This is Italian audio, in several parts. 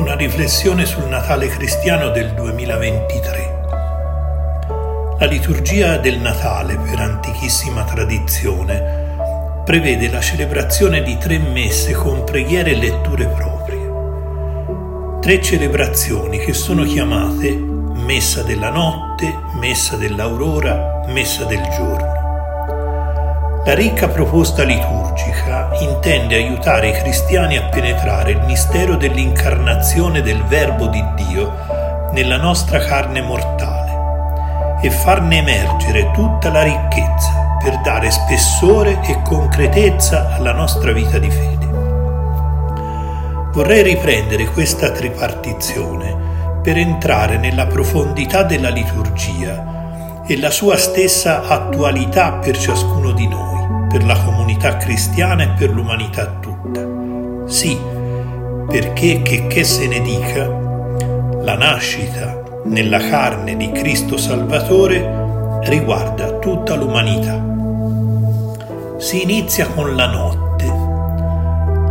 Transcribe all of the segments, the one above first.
una riflessione sul Natale cristiano del 2023. La liturgia del Natale, per antichissima tradizione, prevede la celebrazione di tre messe con preghiere e letture proprie. Tre celebrazioni che sono chiamate Messa della notte, Messa dell'aurora, Messa del giorno. La ricca proposta liturgica intende aiutare i cristiani a penetrare il mistero dell'incarnazione del Verbo di Dio nella nostra carne mortale e farne emergere tutta la ricchezza per dare spessore e concretezza alla nostra vita di fede. Vorrei riprendere questa tripartizione per entrare nella profondità della liturgia e la sua stessa attualità per ciascuno di noi, per la comunità cristiana e per l'umanità tutta. Sì, perché che, che se ne dica, la nascita nella carne di Cristo Salvatore riguarda tutta l'umanità. Si inizia con la notte.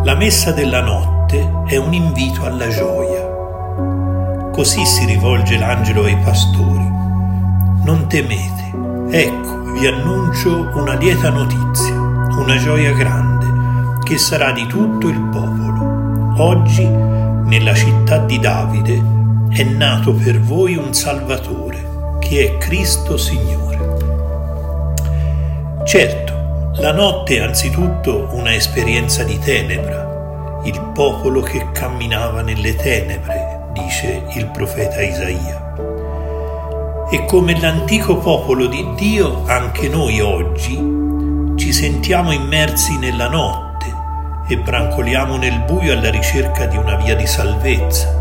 La messa della notte è un invito alla gioia. Così si rivolge l'angelo ai pastori non temete. Ecco, vi annuncio una lieta notizia, una gioia grande, che sarà di tutto il popolo. Oggi, nella città di Davide, è nato per voi un Salvatore, che è Cristo Signore. Certo, la notte è anzitutto una esperienza di tenebra, il popolo che camminava nelle tenebre, dice il profeta Isaia e come l'antico popolo di Dio, anche noi oggi ci sentiamo immersi nella notte e brancoliamo nel buio alla ricerca di una via di salvezza.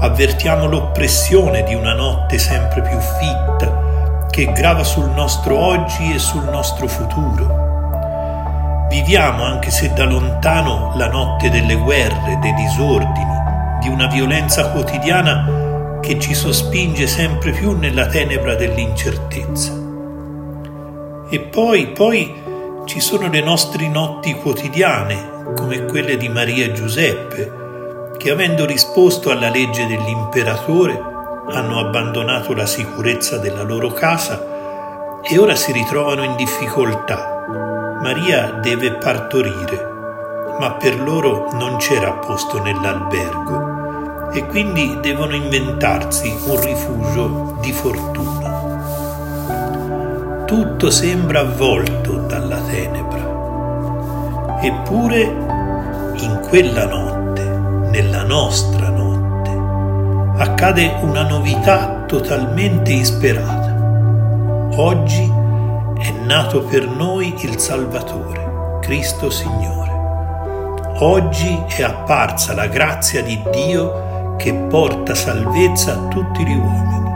Avvertiamo l'oppressione di una notte sempre più fitta che grava sul nostro oggi e sul nostro futuro. Viviamo, anche se da lontano, la notte delle guerre, dei disordini, di una violenza quotidiana che ci sospinge sempre più nella tenebra dell'incertezza. E poi, poi ci sono le nostre notti quotidiane, come quelle di Maria e Giuseppe, che avendo risposto alla legge dell'imperatore hanno abbandonato la sicurezza della loro casa e ora si ritrovano in difficoltà. Maria deve partorire, ma per loro non c'era posto nell'albergo e quindi devono inventarsi un rifugio di fortuna. Tutto sembra avvolto dalla tenebra, eppure in quella notte, nella nostra notte, accade una novità totalmente isperata. Oggi è nato per noi il Salvatore, Cristo Signore. Oggi è apparsa la grazia di Dio che porta salvezza a tutti gli uomini.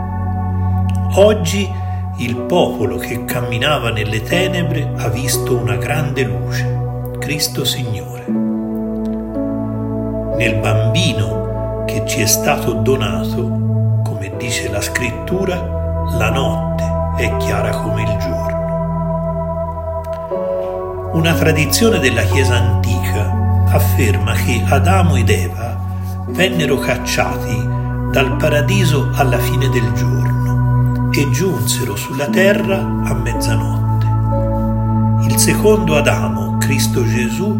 Oggi il popolo che camminava nelle tenebre ha visto una grande luce, Cristo Signore. Nel bambino che ci è stato donato, come dice la scrittura, la notte è chiara come il giorno. Una tradizione della Chiesa antica afferma che Adamo ed Eva vennero cacciati dal paradiso alla fine del giorno e giunsero sulla terra a mezzanotte. Il secondo Adamo, Cristo Gesù,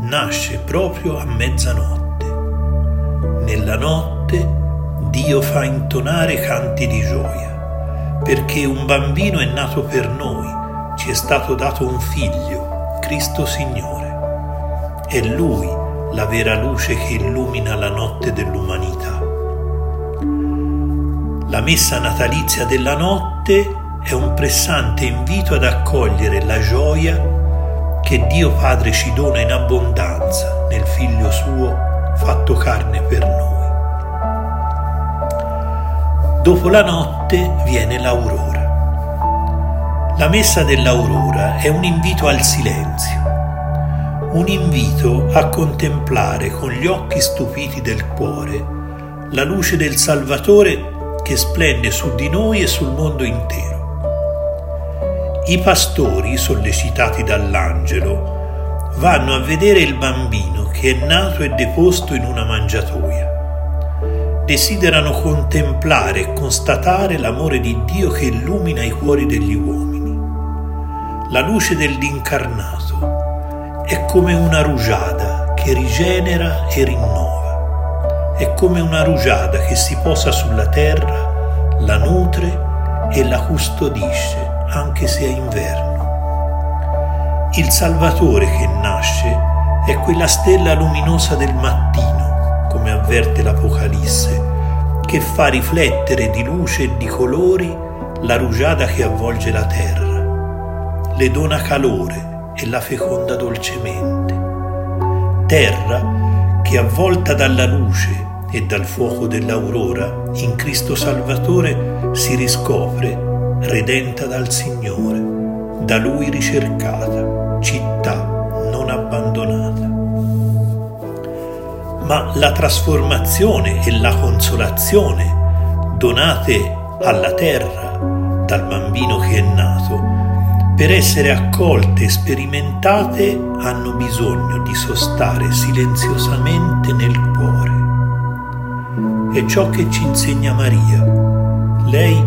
nasce proprio a mezzanotte. Nella notte Dio fa intonare canti di gioia, perché un bambino è nato per noi, ci è stato dato un figlio, Cristo Signore. È Lui la vera luce che illumina la notte dell'umanità. La messa natalizia della notte è un pressante invito ad accogliere la gioia che Dio Padre ci dona in abbondanza nel Figlio suo fatto carne per noi. Dopo la notte viene l'aurora. La messa dell'aurora è un invito al silenzio un invito a contemplare con gli occhi stupiti del cuore la luce del Salvatore che splende su di noi e sul mondo intero. I pastori, sollecitati dall'angelo, vanno a vedere il bambino che è nato e deposto in una mangiatoia. desiderano contemplare e constatare l'amore di Dio che illumina i cuori degli uomini. La luce dell'incarnato è come una rugiada che rigenera e rinnova. È come una rugiada che si posa sulla terra, la nutre e la custodisce anche se è inverno. Il Salvatore che nasce è quella stella luminosa del mattino, come avverte l'Apocalisse, che fa riflettere di luce e di colori la rugiada che avvolge la terra, le dona calore e la feconda dolcemente. Terra che avvolta dalla luce e dal fuoco dell'aurora in Cristo Salvatore si riscopre redenta dal Signore, da Lui ricercata, città non abbandonata. Ma la trasformazione e la consolazione donate alla terra dal bambino che è nato, per essere accolte e sperimentate hanno bisogno di sostare silenziosamente nel cuore. È ciò che ci insegna Maria. Lei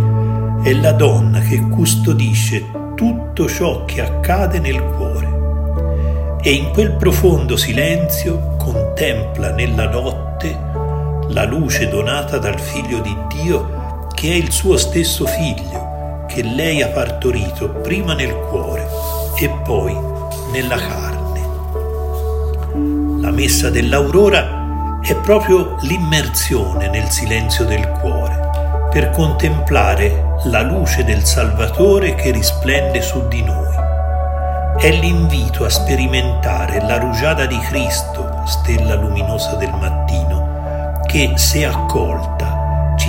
è la donna che custodisce tutto ciò che accade nel cuore e in quel profondo silenzio contempla nella notte la luce donata dal figlio di Dio che è il suo stesso figlio che lei ha partorito prima nel cuore e poi nella carne. La messa dell'aurora è proprio l'immersione nel silenzio del cuore per contemplare la luce del Salvatore che risplende su di noi. È l'invito a sperimentare la rugiada di Cristo, stella luminosa del mattino, che se accolta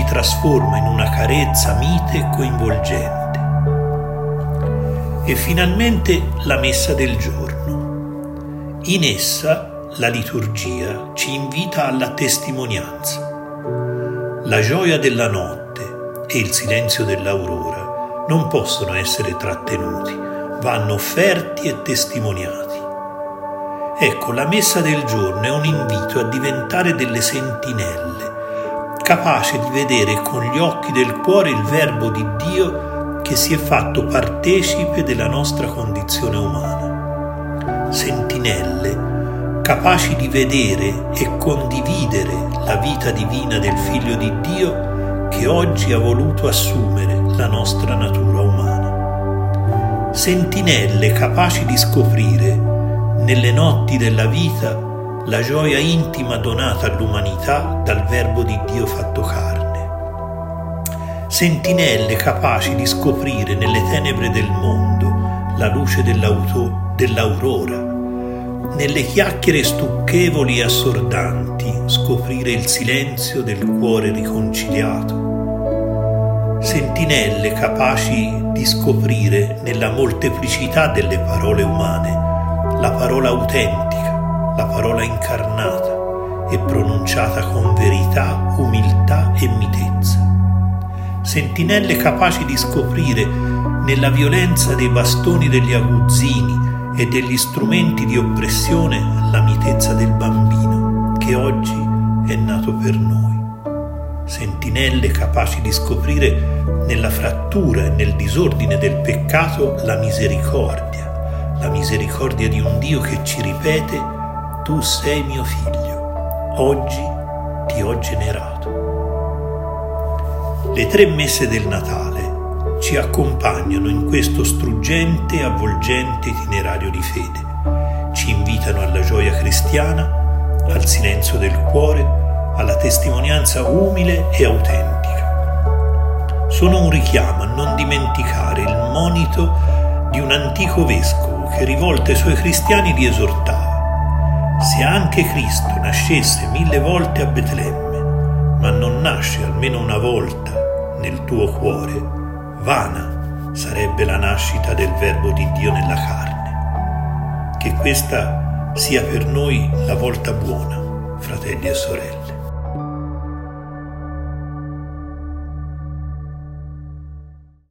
trasforma in una carezza mite e coinvolgente. E finalmente la messa del giorno. In essa la liturgia ci invita alla testimonianza. La gioia della notte e il silenzio dell'aurora non possono essere trattenuti, vanno offerti e testimoniati. Ecco, la messa del giorno è un invito a diventare delle sentinelle, capaci di vedere con gli occhi del cuore il Verbo di Dio che si è fatto partecipe della nostra condizione umana. Sentinelle capaci di vedere e condividere la vita divina del Figlio di Dio che oggi ha voluto assumere la nostra natura umana. Sentinelle capaci di scoprire nelle notti della vita la gioia intima donata all'umanità dal Verbo di Dio fatto carne. Sentinelle capaci di scoprire nelle tenebre del mondo la luce dell'aurora, nelle chiacchiere stucchevoli e assordanti scoprire il silenzio del cuore riconciliato sentinelle capaci di scoprire nella molteplicità delle parole umane la parola autentica, la parola incarnata e pronunciata con verità, umiltà e mitezza. Sentinelle capaci di scoprire nella violenza dei bastoni degli aguzzini e degli strumenti di oppressione la mitezza del bambino che oggi è nato per noi sentinelle capaci di scoprire nella frattura e nel disordine del peccato la misericordia, la misericordia di un Dio che ci ripete, tu sei mio figlio, oggi ti ho generato. Le tre messe del Natale ci accompagnano in questo struggente e avvolgente itinerario di fede, ci invitano alla gioia cristiana, al silenzio del cuore, alla testimonianza umile e autentica. Sono un richiamo a non dimenticare il monito di un antico vescovo che rivolto ai suoi cristiani li esortava. Se anche Cristo nascesse mille volte a Betlemme, ma non nasce almeno una volta nel tuo cuore, vana sarebbe la nascita del Verbo di Dio nella carne. Che questa sia per noi la volta buona, fratelli e sorelle.